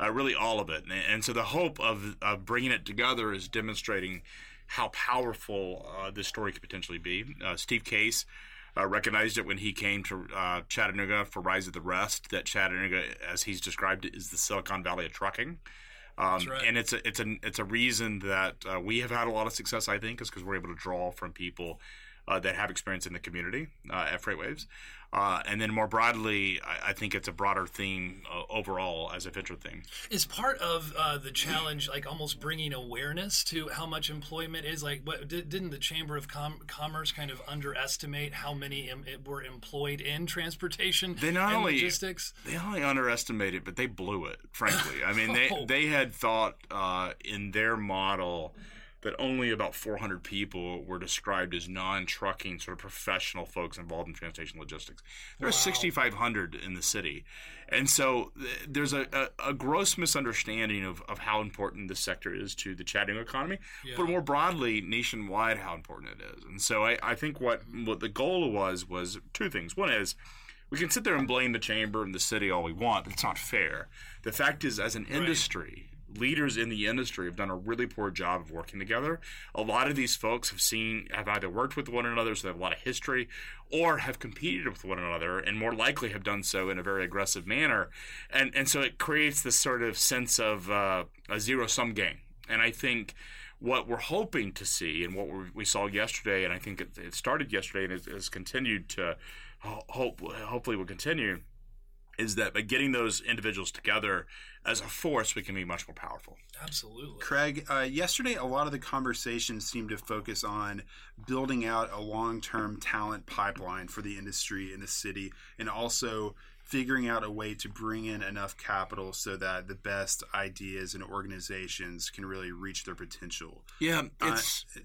uh, really all of it. And, and so the hope of, of bringing it together is demonstrating how powerful uh, this story could potentially be. Uh, Steve Case uh, recognized it when he came to uh, Chattanooga for Rise of the Rest. That Chattanooga, as he's described it, is the Silicon Valley of trucking. Um, right. And it's a it's a it's a reason that uh, we have had a lot of success. I think is because we're able to draw from people uh, that have experience in the community uh, at FreightWaves. Uh, and then more broadly, I, I think it's a broader theme uh, overall as a venture theme. is part of uh, the challenge like almost bringing awareness to how much employment is like what did, didn't the chamber of Com- commerce kind of underestimate how many em- were employed in transportation They not and only- logistics They only underestimated, but they blew it. Frankly, I mean, they Oh. they had thought uh, in their model that only about 400 people were described as non-trucking sort of professional folks involved in transportation logistics. There are 6,500 in the city, and so th- there's a, a, a gross misunderstanding of, of how important this sector is to the Chattanooga economy, but more broadly, nationwide, how important it is. And so I, I think what what the goal was was two things. One is we can sit there and blame the chamber and the city all we want, but it's not fair. The fact is, as an industry, leaders in the industry have done a really poor job of working together. A lot of these folks have seen have either worked with one another, so they have a lot of history, or have competed with one another, and more likely have done so in a very aggressive manner. And and so it creates this sort of sense of uh, a zero sum game. And I think what we're hoping to see and what we- saw yesterday, and I think it, it started yesterday and has, continued to ho- hope hopefully will continue, is that by getting those individuals together as a force, we can be much more powerful. Absolutely. Craig, uh, yesterday a lot of the conversation seemed to focus on building out a long term talent pipeline for the industry in the city and also figuring out a way to bring in enough capital so that the best ideas and organizations can really reach their potential. Yeah, Uh,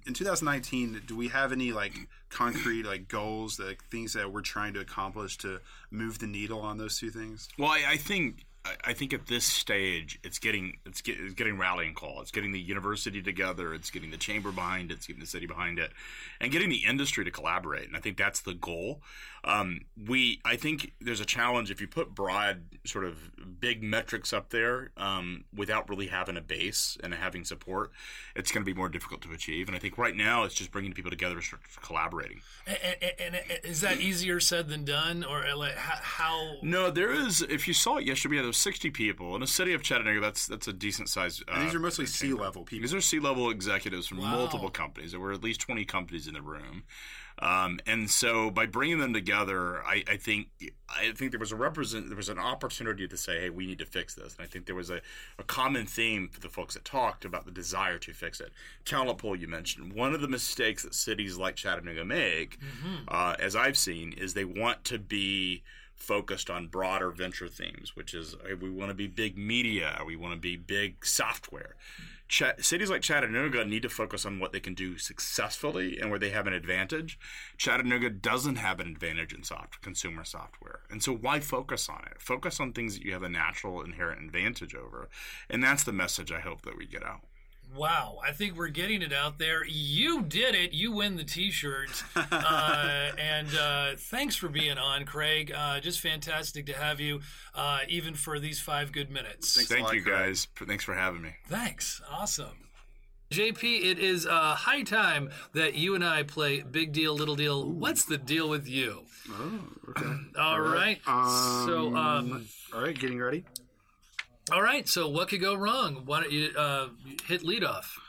in 2019, do we have any like concrete like goals, like things that we're trying to accomplish to move the needle on those two things? Well, I, I think I- think at this stage, it's getting it's, get, it's getting rallying call. It's getting the university together. It's getting the chamber behind it. It's getting the city behind it, and getting the industry to collaborate. And I think that's the goal. Um, we I think there's a challenge if you put broad sort of big metrics up there um, without really having a base and having support. It's going to be more difficult to achieve. And I think right now it's just bringing people together and start collaborating. And, and, and is that easier said than done, or uh, like how? how No, there is. If you saw it yesterday, we had those 60 people in a city of Chattanooga. That's that's a decent size. Uh, And these are mostly C level people. These are C level executives from Wow. multiple companies. There were at least 20 companies in the room. Um, and so by bringing them together, I, I think I think there was a represent there was an opportunity to say, hey, we need to fix this. And I think there was a, a common theme for the folks that talked about the desire to fix it. Talent pool you mentioned. One of the mistakes that cities like Chattanooga make, uh, as I've seen, is they want to be focused on broader venture themes, which is we want to be big media, we want to be big software. Ch- cities like Chattanooga need to focus on what they can do successfully and where they have an advantage. Chattanooga doesn't have an advantage in soft consumer software, and so why focus on it? Focus on things that you have a natural inherent advantage over, and that's the message I hope that we get out. Wow, I think we're getting it out there. You did it. You win the T-shirt. uh, and uh, thanks for being on, Craig. Uh, just fantastic to have you, uh, even for these five good minutes. Thanks Thank lot, you Craig. guys. Thanks for having me. Thanks. Awesome. JP, it is uh, high time that you and I play Big Deal, Little Deal. What's the deal with you? Oh, okay. All right. so, um, all right, getting ready. All right. So, what could go wrong? Why don't you uh, hit lead off?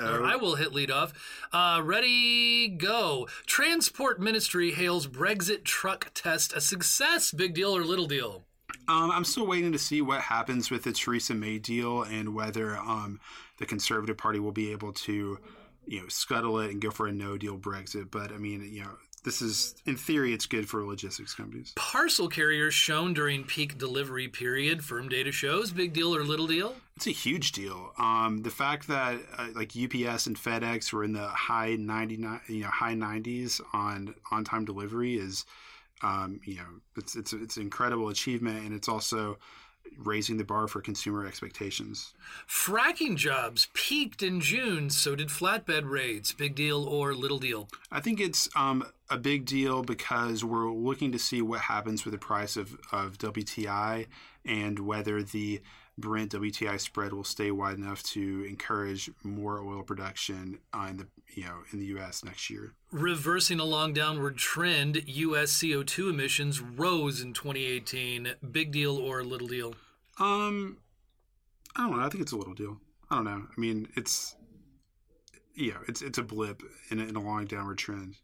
Or I will hit lead off. Uh, ready, go. Transport Ministry hails Brexit truck test a success. Big deal or little deal? Um, I'm still waiting to see what happens with the Theresa May deal and whether um, the Conservative Party will be able to, you know, scuttle it and go for a no deal Brexit. But I mean, you know, this is in theory, it's good for logistics companies. Parcel carriers shone during peak delivery period. Firm data shows. Big deal or little deal? It's a huge deal. Um, the fact that uh, like UPS and FedEx were in the high 99, you know, high 90s on on time delivery is, um, you know, it's it's it's an incredible achievement, and it's also raising the bar for consumer expectations. Fracking jobs peaked in June. So did flatbed rates. Big deal or little deal? I think it's um, a big deal because we're looking to see what happens with the price of, of WTI and whether the Brent WTI spread will stay wide enough to encourage more oil production uh, in the you know in the U.S. next year. Reversing a long downward trend, U.S. CO2 emissions rose in 2018. Big deal or little deal? Um, I don't know. I think it's a little deal. I don't know. I mean, it's yeah, it's it's a blip in a, in a long downward trend.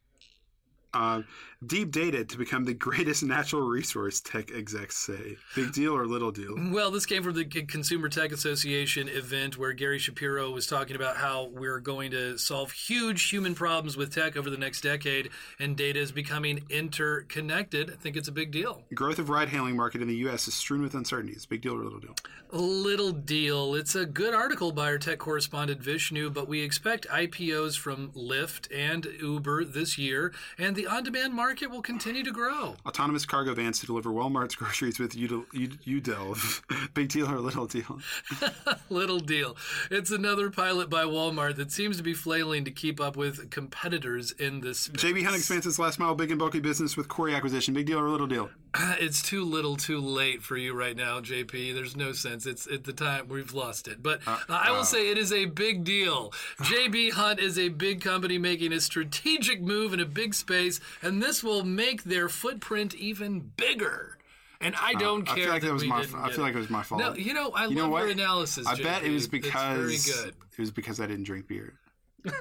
Uh, deep data to become the greatest natural resource, tech execs say. Big deal or little deal? Well, this came from the Consumer Tech Association event where Gary Shapiro was talking about how we're going to solve huge human problems with tech over the next decade, and data is becoming interconnected. I think it's a big deal. Growth of ride-hailing market in the U.S. is strewn with uncertainties. Big deal or little deal? Little deal. It's a good article by our tech correspondent Vishnu, but we expect IPOs from Lyft and Uber this year, and the on demand market will continue to grow. Autonomous cargo vans to deliver Walmart's groceries with Udelv. Udelv. Big deal or little deal? Little deal. It's another pilot by Walmart that seems to be flailing to keep up with competitors in this space. JB Hunt expands its last mile big and bulky business with Cory acquisition. Big deal or little deal? It's too little, too late for you right now, JP. There's no sense. It's at the time we've lost it. But uh, I will say it is a big deal. JB Hunt is a big company making a strategic move in a big space, and this will make their footprint even bigger. And I don't I care. feel like that was my. I feel like it was my fault. No, you know I You know love what? your analysis. I bet it JP. was because very good. it was because I didn't drink beer.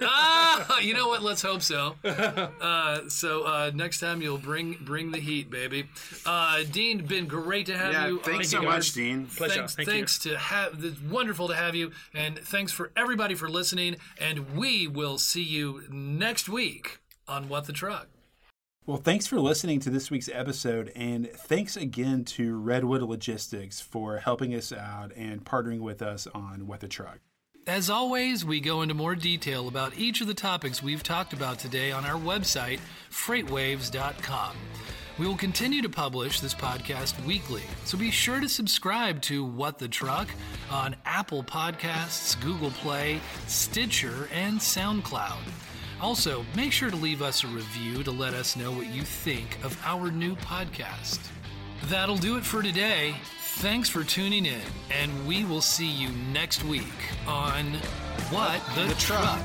Ah, you know what? Let's hope so. Uh, so uh, next time you'll bring bring the heat, baby. Uh, Dean, been great to have Yeah, you. thanks on so the much. Dean. Pleasure. Thanks, Thank you. thanks to have. It's wonderful to have you, and thanks for everybody for listening. And we will see you next week on What the Truck. Well, thanks for listening to this week's episode, and thanks again to Redwood Logistics for helping us out and partnering with us on What the Truck. As always, we go into more detail about each of the topics we've talked about today on our website, freightwaves.com. We will continue to publish this podcast weekly, so be sure to subscribe to What the Truck on Apple Podcasts, Google Play, Stitcher, and SoundCloud. Also, make sure to leave us a review to let us know what you think of our new podcast. That'll do it for today. Thanks for tuning in, and we will see you next week on What the, Truck.